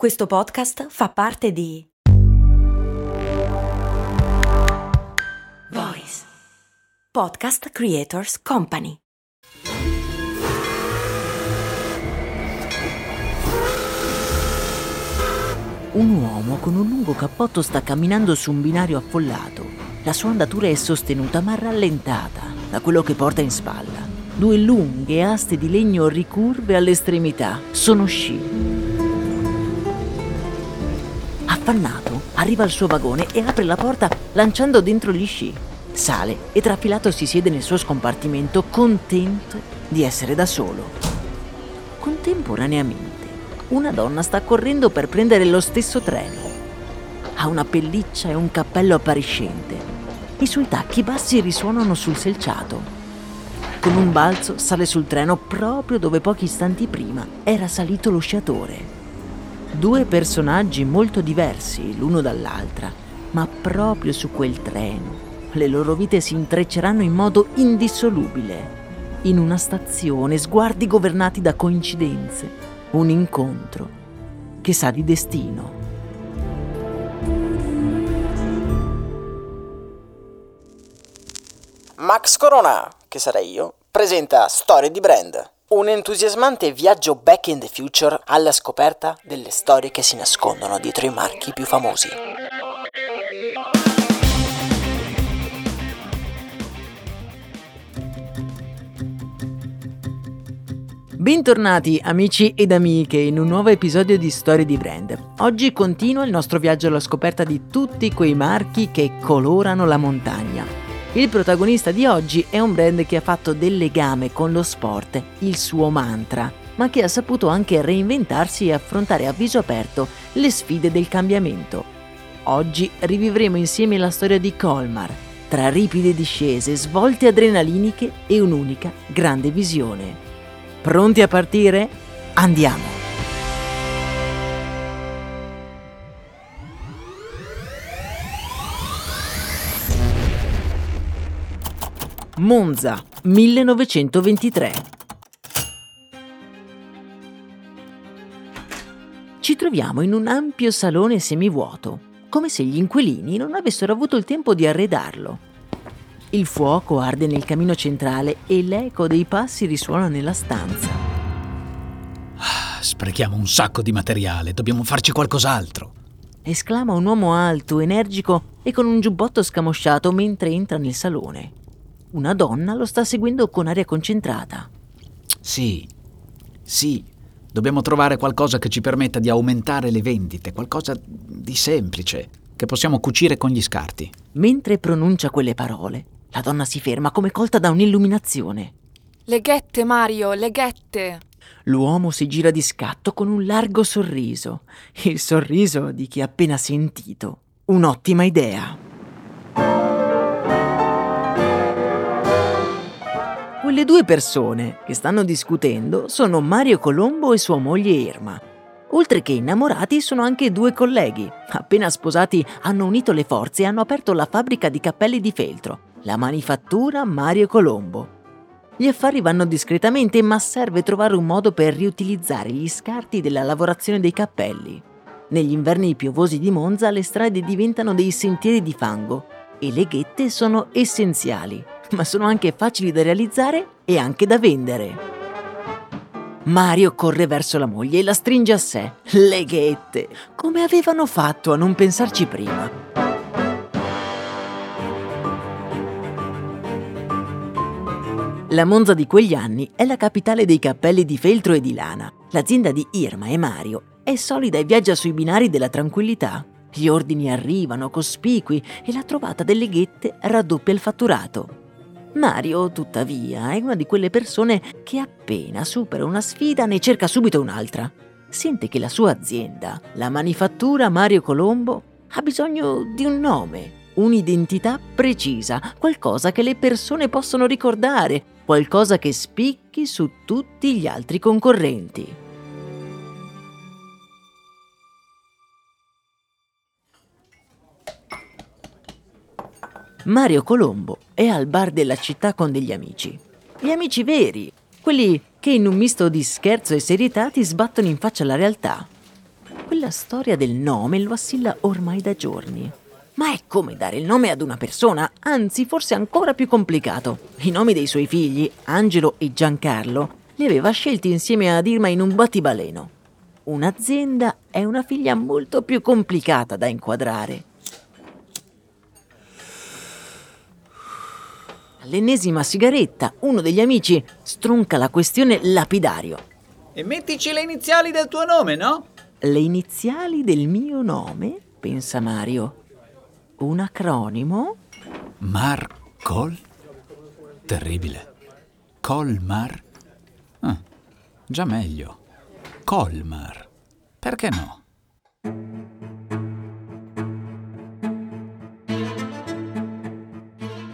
Questo podcast fa parte di Voice Podcast Creators Company. Un uomo con un lungo cappotto sta camminando su un binario affollato. La sua andatura è sostenuta ma rallentata da quello che porta in spalla. Due lunghe aste di legno ricurve all'estremità. Sono sci. Affannato, arriva al suo vagone e apre la porta lanciando dentro gli sci. Sale e trafilato si siede nel suo scompartimento contento di essere da solo. Contemporaneamente, una donna sta correndo per prendere lo stesso treno. Ha una pelliccia e un cappello appariscente. I suoi tacchi bassi risuonano sul selciato. Con un balzo sale sul treno proprio dove pochi istanti prima era salito lo sciatore. Due personaggi molto diversi l'uno dall'altra, ma proprio su quel treno le loro vite si intrecceranno in modo indissolubile. In una stazione, sguardi governati da coincidenze, un incontro che sa di destino. Max Corona, che sarei io, presenta Storie di Brand. Un entusiasmante viaggio back in the future alla scoperta delle storie che si nascondono dietro i marchi più famosi. Bentornati amici ed amiche in un nuovo episodio di Storie di Brand. Oggi continua il nostro viaggio alla scoperta di tutti quei marchi che colorano la montagna. Il protagonista di oggi è un brand che ha fatto del legame con lo sport il suo mantra, ma che ha saputo anche reinventarsi e affrontare a viso aperto le sfide del cambiamento. Oggi rivivremo insieme la storia di Colmar, tra ripide discese, svolte adrenaliniche e un'unica grande visione. Pronti a partire? Andiamo! Monza, 1923. Ci troviamo in un ampio salone semivuoto, come se gli inquilini non avessero avuto il tempo di arredarlo. Il fuoco arde nel camino centrale e l'eco dei passi risuona nella stanza. Ah, sprechiamo un sacco di materiale, dobbiamo farci qualcos'altro. Esclama un uomo alto, energico e con un giubbotto scamosciato mentre entra nel salone. Una donna lo sta seguendo con aria concentrata. Sì, sì, dobbiamo trovare qualcosa che ci permetta di aumentare le vendite, qualcosa di semplice, che possiamo cucire con gli scarti. Mentre pronuncia quelle parole, la donna si ferma come colta da un'illuminazione. Le ghette, Mario, le ghette. L'uomo si gira di scatto con un largo sorriso, il sorriso di chi ha appena sentito un'ottima idea. Quelle due persone che stanno discutendo sono Mario Colombo e sua moglie Irma. Oltre che innamorati sono anche due colleghi. Appena sposati hanno unito le forze e hanno aperto la fabbrica di cappelli di feltro, la manifattura Mario Colombo. Gli affari vanno discretamente, ma serve trovare un modo per riutilizzare gli scarti della lavorazione dei cappelli. Negli inverni piovosi di Monza le strade diventano dei sentieri di fango e le ghette sono essenziali ma sono anche facili da realizzare e anche da vendere. Mario corre verso la moglie e la stringe a sé. Le ghette! Come avevano fatto a non pensarci prima? La Monza di quegli anni è la capitale dei cappelli di feltro e di lana. L'azienda di Irma e Mario è solida e viaggia sui binari della tranquillità. Gli ordini arrivano cospicui e la trovata delle ghette raddoppia il fatturato. Mario, tuttavia, è una di quelle persone che appena supera una sfida ne cerca subito un'altra. Sente che la sua azienda, la manifattura Mario Colombo, ha bisogno di un nome, un'identità precisa, qualcosa che le persone possono ricordare, qualcosa che spicchi su tutti gli altri concorrenti. Mario Colombo è al bar della città con degli amici. Gli amici veri, quelli che in un misto di scherzo e serietà ti sbattono in faccia la realtà. Quella storia del nome lo assilla ormai da giorni. Ma è come dare il nome ad una persona, anzi forse ancora più complicato. I nomi dei suoi figli, Angelo e Giancarlo, li aveva scelti insieme ad Irma in un battibaleno. Un'azienda è una figlia molto più complicata da inquadrare. All'ennesima sigaretta, uno degli amici stronca la questione lapidario. E mettici le iniziali del tuo nome, no? Le iniziali del mio nome? pensa Mario. Un acronimo? Marcol? Terribile. Colmar? Ah, già meglio. Colmar. Perché no?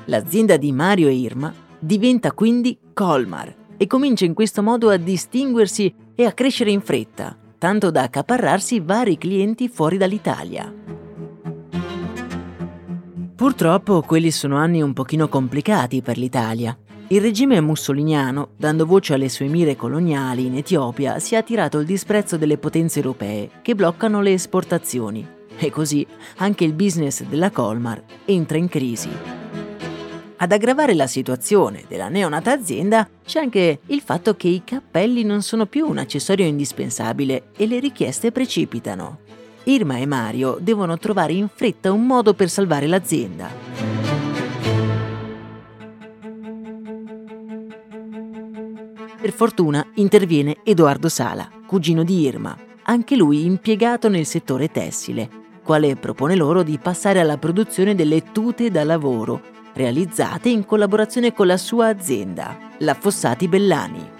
L'azienda di Mario e Irma diventa quindi Colmar e comincia in questo modo a distinguersi e a crescere in fretta, tanto da accaparrarsi vari clienti fuori dall'Italia. Purtroppo quelli sono anni un pochino complicati per l'Italia. Il regime mussoliniano, dando voce alle sue mire coloniali in Etiopia, si è attirato il disprezzo delle potenze europee che bloccano le esportazioni e così anche il business della Colmar entra in crisi. Ad aggravare la situazione della neonata azienda c'è anche il fatto che i cappelli non sono più un accessorio indispensabile e le richieste precipitano. Irma e Mario devono trovare in fretta un modo per salvare l'azienda. Per fortuna interviene Edoardo Sala, cugino di Irma, anche lui impiegato nel settore tessile, quale propone loro di passare alla produzione delle tute da lavoro realizzate in collaborazione con la sua azienda, la Fossati Bellani.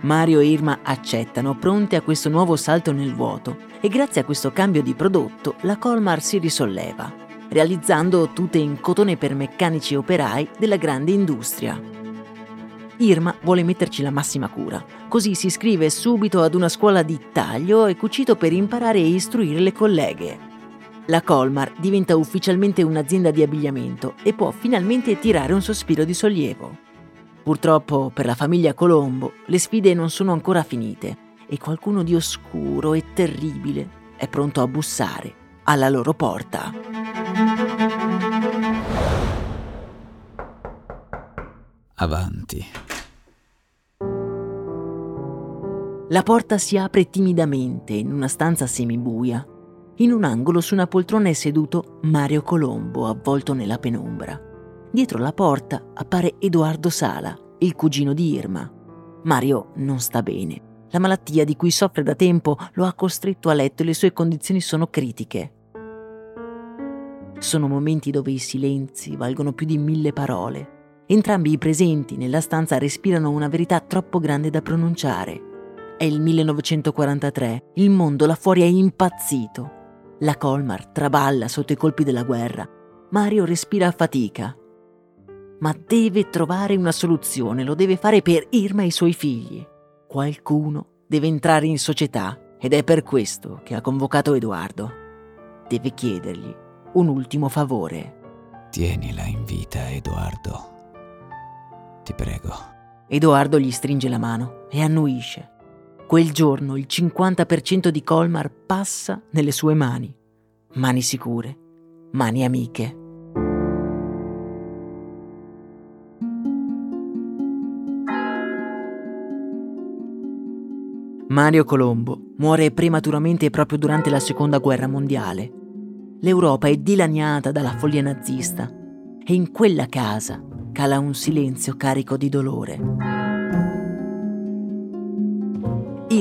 Mario e Irma accettano, pronti a questo nuovo salto nel vuoto, e grazie a questo cambio di prodotto la Colmar si risolleva, realizzando tute in cotone per meccanici e operai della grande industria. Irma vuole metterci la massima cura, così si iscrive subito ad una scuola di taglio e cucito per imparare e istruire le colleghe la Colmar diventa ufficialmente un'azienda di abbigliamento e può finalmente tirare un sospiro di sollievo. Purtroppo per la famiglia Colombo le sfide non sono ancora finite e qualcuno di oscuro e terribile è pronto a bussare alla loro porta. Avanti. La porta si apre timidamente in una stanza semibuia in un angolo su una poltrona è seduto Mario Colombo, avvolto nella penombra. Dietro la porta appare Edoardo Sala, il cugino di Irma. Mario non sta bene. La malattia di cui soffre da tempo lo ha costretto a letto e le sue condizioni sono critiche. Sono momenti dove i silenzi valgono più di mille parole. Entrambi i presenti nella stanza respirano una verità troppo grande da pronunciare. È il 1943, il mondo là fuori è impazzito. La Colmar traballa sotto i colpi della guerra. Mario respira a fatica. Ma deve trovare una soluzione, lo deve fare per Irma e i suoi figli. Qualcuno deve entrare in società ed è per questo che ha convocato Edoardo. Deve chiedergli un ultimo favore. Tienila in vita, Edoardo. Ti prego. Edoardo gli stringe la mano e annuisce. Quel giorno il 50% di Colmar passa nelle sue mani. Mani sicure, mani amiche. Mario Colombo muore prematuramente proprio durante la Seconda Guerra Mondiale. L'Europa è dilaniata dalla follia nazista e in quella casa cala un silenzio carico di dolore.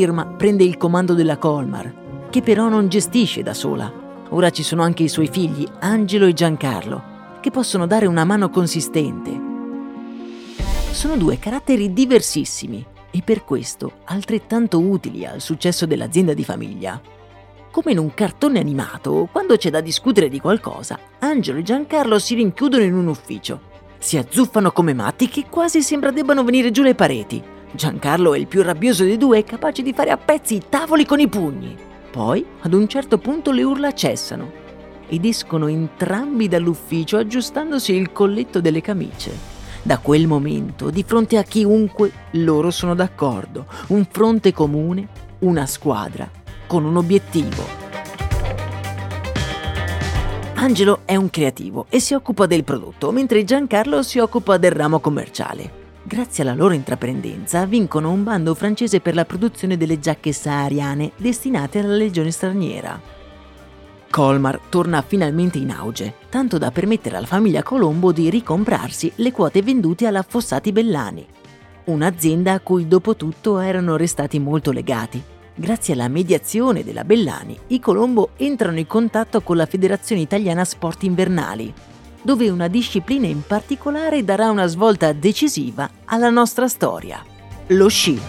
Irma prende il comando della Colmar, che però non gestisce da sola. Ora ci sono anche i suoi figli, Angelo e Giancarlo, che possono dare una mano consistente. Sono due caratteri diversissimi e per questo altrettanto utili al successo dell'azienda di famiglia. Come in un cartone animato, quando c'è da discutere di qualcosa, Angelo e Giancarlo si rinchiudono in un ufficio. Si azzuffano come matti che quasi sembra debbano venire giù le pareti. Giancarlo è il più rabbioso dei due, capace di fare a pezzi i tavoli con i pugni. Poi, ad un certo punto, le urla cessano ed escono entrambi dall'ufficio aggiustandosi il colletto delle camicie. Da quel momento, di fronte a chiunque, loro sono d'accordo. Un fronte comune, una squadra, con un obiettivo. Angelo è un creativo e si occupa del prodotto, mentre Giancarlo si occupa del ramo commerciale. Grazie alla loro intraprendenza vincono un bando francese per la produzione delle giacche sahariane destinate alla legione straniera. Colmar torna finalmente in auge, tanto da permettere alla famiglia Colombo di ricomprarsi le quote vendute alla Fossati Bellani, un'azienda a cui dopo tutto erano restati molto legati. Grazie alla mediazione della Bellani, i Colombo entrano in contatto con la Federazione Italiana Sport Invernali, dove una disciplina in particolare darà una svolta decisiva alla nostra storia, lo sci.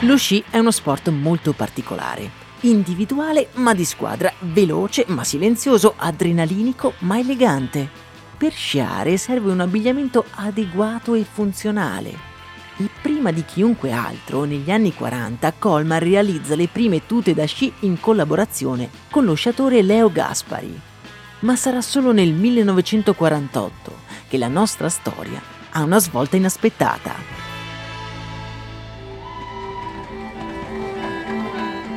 Lo sci è uno sport molto particolare, individuale ma di squadra, veloce ma silenzioso, adrenalinico ma elegante. Per sciare serve un abbigliamento adeguato e funzionale. E prima di chiunque altro, negli anni 40, Colmar realizza le prime tute da sci in collaborazione con lo sciatore Leo Gaspari. Ma sarà solo nel 1948 che la nostra storia ha una svolta inaspettata.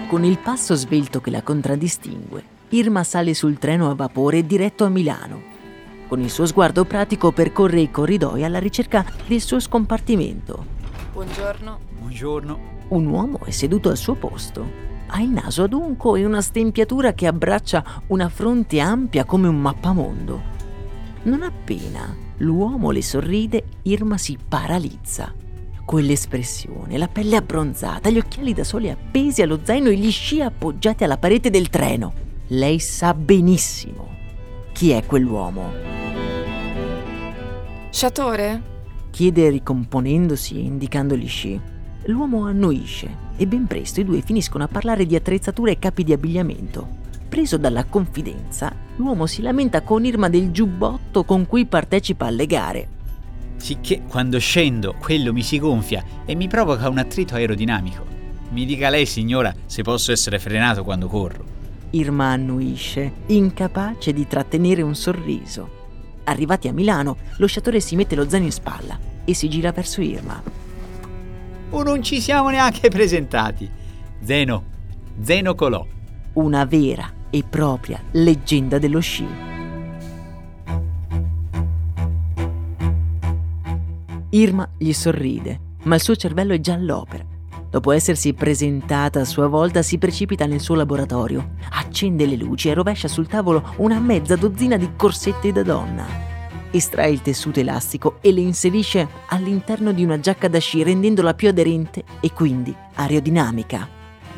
Con il passo svelto che la contraddistingue, Irma sale sul treno a vapore diretto a Milano. Con il suo sguardo pratico percorre i corridoi alla ricerca del suo scompartimento. Buongiorno. Buongiorno. Un uomo è seduto al suo posto. Ha il naso adunco e una stempiatura che abbraccia una fronte ampia come un mappamondo. Non appena l'uomo le sorride, Irma si paralizza. Quell'espressione, la pelle abbronzata, gli occhiali da sole appesi allo zaino e gli sci appoggiati alla parete del treno. Lei sa benissimo chi è quell'uomo. Sciatore? Chiede ricomponendosi e indicando gli sci. L'uomo annuisce e ben presto i due finiscono a parlare di attrezzature e capi di abbigliamento. Preso dalla confidenza, l'uomo si lamenta con Irma del giubbotto con cui partecipa alle gare. Sicché quando scendo quello mi si gonfia e mi provoca un attrito aerodinamico. Mi dica lei, signora, se posso essere frenato quando corro. Irma annuisce, incapace di trattenere un sorriso. Arrivati a Milano, lo sciatore si mette lo zaino in spalla e si gira verso Irma. O non ci siamo neanche presentati. Zeno, Zeno Colò. Una vera e propria leggenda dello sci. Irma gli sorride, ma il suo cervello è già all'opera. Dopo essersi presentata a sua volta, si precipita nel suo laboratorio, accende le luci e rovescia sul tavolo una mezza dozzina di corsette da donna. Estrae il tessuto elastico e le inserisce all'interno di una giacca da sci rendendola più aderente e quindi aerodinamica.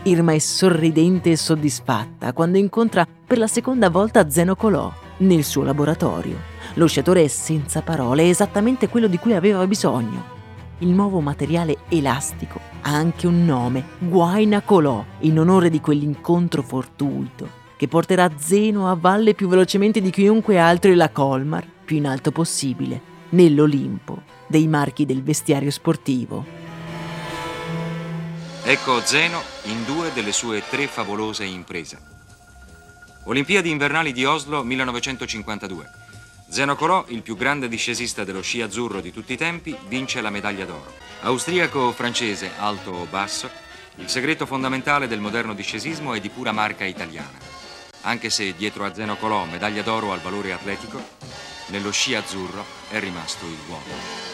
Irma è sorridente e soddisfatta quando incontra per la seconda volta Zeno Colò nel suo laboratorio. Lo sciatore è senza parole, è esattamente quello di cui aveva bisogno. Il nuovo materiale elastico ha anche un nome, Guaina Colò, in onore di quell'incontro fortuito che porterà Zeno a valle più velocemente di chiunque altro e la Colmar più in alto possibile, nell'Olimpo dei marchi del vestiario sportivo. Ecco Zeno in due delle sue tre favolose imprese. Olimpiadi invernali di Oslo 1952. Zeno Colò, il più grande discesista dello sci azzurro di tutti i tempi, vince la medaglia d'oro. Austriaco-francese, alto o basso, il segreto fondamentale del moderno discesismo è di pura marca italiana. Anche se dietro a Zeno Colò, medaglia d'oro al valore atletico, nello sci azzurro è rimasto il uomo.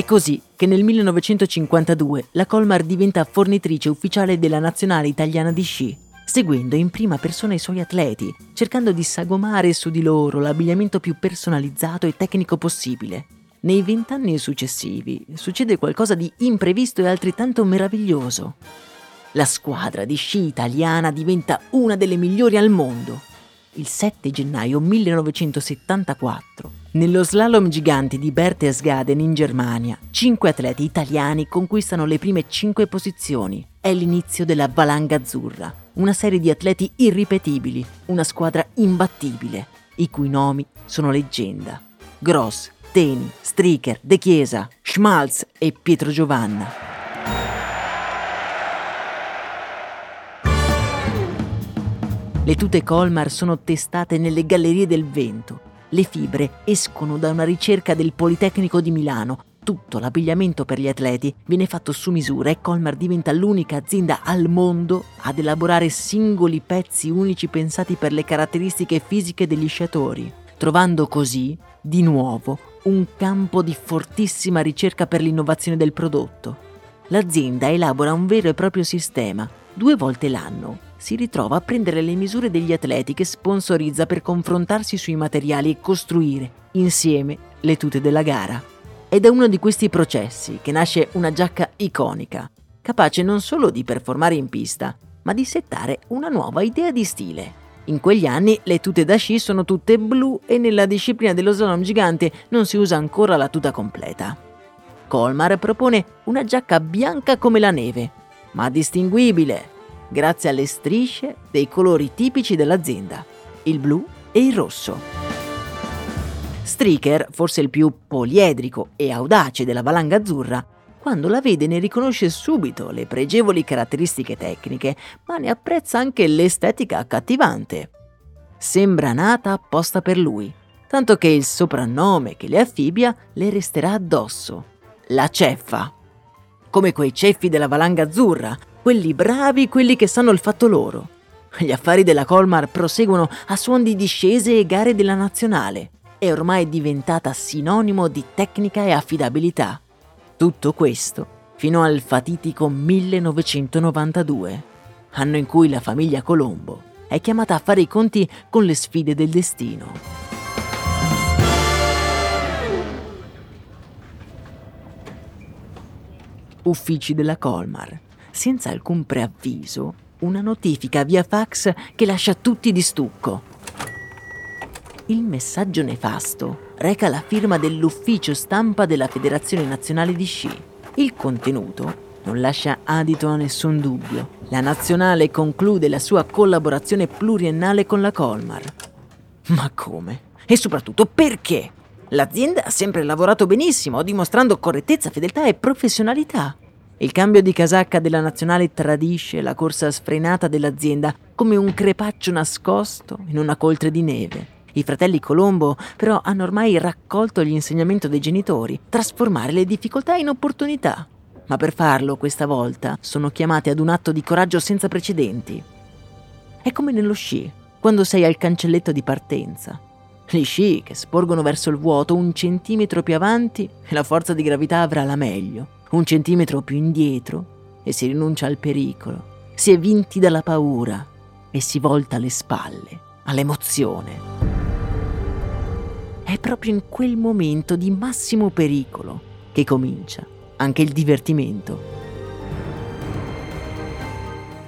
È così che nel 1952 la Colmar diventa fornitrice ufficiale della nazionale italiana di sci, seguendo in prima persona i suoi atleti, cercando di sagomare su di loro l'abbigliamento più personalizzato e tecnico possibile. Nei vent'anni successivi succede qualcosa di imprevisto e altrettanto meraviglioso. La squadra di sci italiana diventa una delle migliori al mondo. Il 7 gennaio 1974, nello slalom gigante di Berchtesgaden in Germania, cinque atleti italiani conquistano le prime cinque posizioni. È l'inizio della Valanga Azzurra, una serie di atleti irripetibili, una squadra imbattibile, i cui nomi sono leggenda. Gross, Teni, Striker, De Chiesa, Schmalz e Pietro Giovanna. Le tute Colmar sono testate nelle gallerie del vento. Le fibre escono da una ricerca del Politecnico di Milano. Tutto l'abbigliamento per gli atleti viene fatto su misura e Colmar diventa l'unica azienda al mondo ad elaborare singoli pezzi unici pensati per le caratteristiche fisiche degli sciatori, trovando così, di nuovo, un campo di fortissima ricerca per l'innovazione del prodotto. L'azienda elabora un vero e proprio sistema, due volte l'anno. Si ritrova a prendere le misure degli atleti che sponsorizza per confrontarsi sui materiali e costruire, insieme, le tute della gara. È da uno di questi processi che nasce una giacca iconica, capace non solo di performare in pista, ma di settare una nuova idea di stile. In quegli anni le tute da sci sono tutte blu e nella disciplina dello slalom gigante non si usa ancora la tuta completa. Colmar propone una giacca bianca come la neve, ma distinguibile grazie alle strisce dei colori tipici dell'azienda, il blu e il rosso. Streaker, forse il più poliedrico e audace della valanga azzurra, quando la vede ne riconosce subito le pregevoli caratteristiche tecniche, ma ne apprezza anche l'estetica accattivante. Sembra nata apposta per lui, tanto che il soprannome che le affibbia le resterà addosso, la ceffa. Come quei ceffi della valanga azzurra, quelli bravi, quelli che sanno il fatto loro. Gli affari della Colmar proseguono a suon di discese e gare della nazionale. È ormai diventata sinonimo di tecnica e affidabilità. Tutto questo fino al fatitico 1992, anno in cui la famiglia Colombo è chiamata a fare i conti con le sfide del destino. Uffici della Colmar. Senza alcun preavviso, una notifica via fax che lascia tutti di stucco. Il messaggio nefasto reca la firma dell'ufficio stampa della Federazione Nazionale di Sci. Il contenuto non lascia adito a nessun dubbio. La nazionale conclude la sua collaborazione pluriennale con la Colmar. Ma come? E soprattutto perché? L'azienda ha sempre lavorato benissimo, dimostrando correttezza, fedeltà e professionalità. Il cambio di casacca della nazionale tradisce la corsa sfrenata dell'azienda come un crepaccio nascosto in una coltre di neve. I fratelli Colombo però hanno ormai raccolto gli insegnamenti dei genitori, trasformare le difficoltà in opportunità. Ma per farlo, questa volta, sono chiamati ad un atto di coraggio senza precedenti. È come nello sci, quando sei al cancelletto di partenza. Gli sci che sporgono verso il vuoto un centimetro più avanti e la forza di gravità avrà la meglio, un centimetro più indietro e si rinuncia al pericolo, si è vinti dalla paura e si volta le spalle all'emozione. È proprio in quel momento di massimo pericolo che comincia anche il divertimento.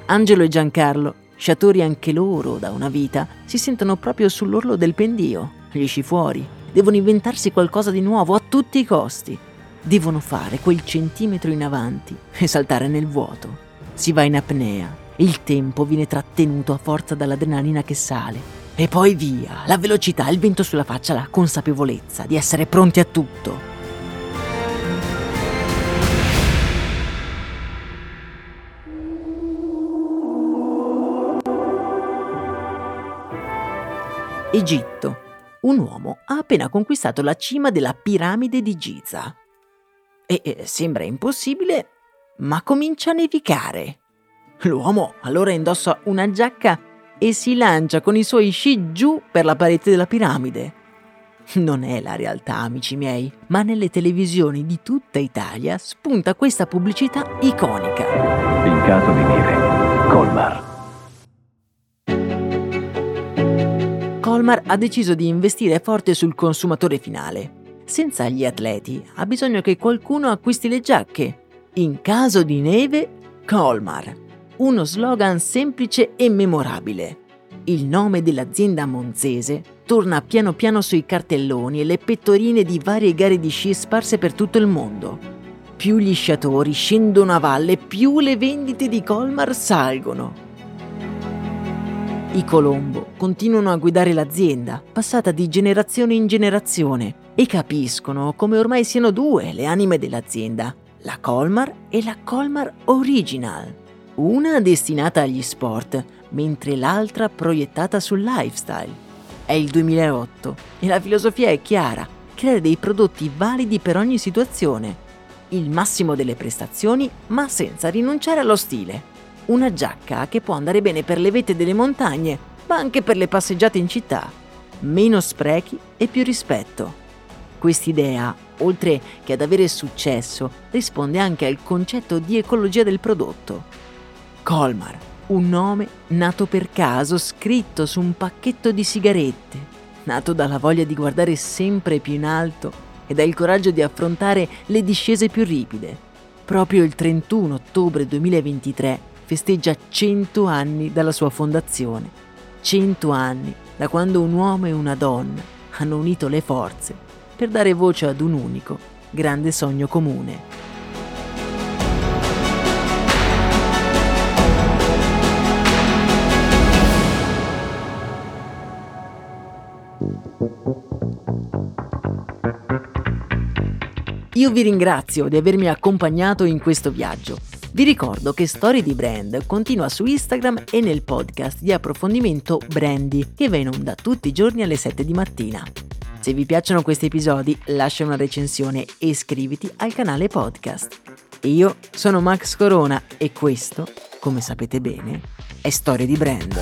Angelo e Giancarlo, sciatori anche loro da una vita, si sentono proprio sull'orlo del pendio, gli sci fuori. Devono inventarsi qualcosa di nuovo a tutti i costi. Devono fare quel centimetro in avanti e saltare nel vuoto. Si va in apnea. Il tempo viene trattenuto a forza dall'adrenalina che sale. E poi via, la velocità, il vento sulla faccia, la consapevolezza di essere pronti a tutto. Egitto. Un uomo ha appena conquistato la cima della piramide di Giza. E, e sembra impossibile, ma comincia a nevicare. L'uomo allora indossa una giacca e si lancia con i suoi sci giù per la parete della piramide. Non è la realtà, amici miei, ma nelle televisioni di tutta Italia spunta questa pubblicità iconica. In caso di neve, Colmar. Colmar ha deciso di investire forte sul consumatore finale. Senza gli atleti ha bisogno che qualcuno acquisti le giacche. In caso di neve, Colmar. Uno slogan semplice e memorabile. Il nome dell'azienda monzese torna piano piano sui cartelloni e le pettorine di varie gare di sci sparse per tutto il mondo. Più gli sciatori scendono a valle, più le vendite di Colmar salgono. I Colombo continuano a guidare l'azienda, passata di generazione in generazione, e capiscono come ormai siano due le anime dell'azienda, la Colmar e la Colmar Original, una destinata agli sport, mentre l'altra proiettata sul lifestyle. È il 2008 e la filosofia è chiara, creare dei prodotti validi per ogni situazione. Il massimo delle prestazioni, ma senza rinunciare allo stile. Una giacca che può andare bene per le vette delle montagne, ma anche per le passeggiate in città. Meno sprechi e più rispetto. Quest'idea, oltre che ad avere successo, risponde anche al concetto di ecologia del prodotto. Colmar, un nome nato per caso, scritto su un pacchetto di sigarette, nato dalla voglia di guardare sempre più in alto e dal coraggio di affrontare le discese più ripide. Proprio il 31 ottobre 2023 festeggia 100 anni dalla sua fondazione. 100 anni da quando un uomo e una donna hanno unito le forze per dare voce ad un unico, grande sogno comune. Io vi ringrazio di avermi accompagnato in questo viaggio. Vi ricordo che Storie di Brand continua su Instagram e nel podcast di approfondimento Brandy che va in onda tutti i giorni alle 7 di mattina. Se vi piacciono questi episodi, lascia una recensione e iscriviti al canale podcast. Io sono Max Corona e questo, come sapete bene, è Storia di Brand.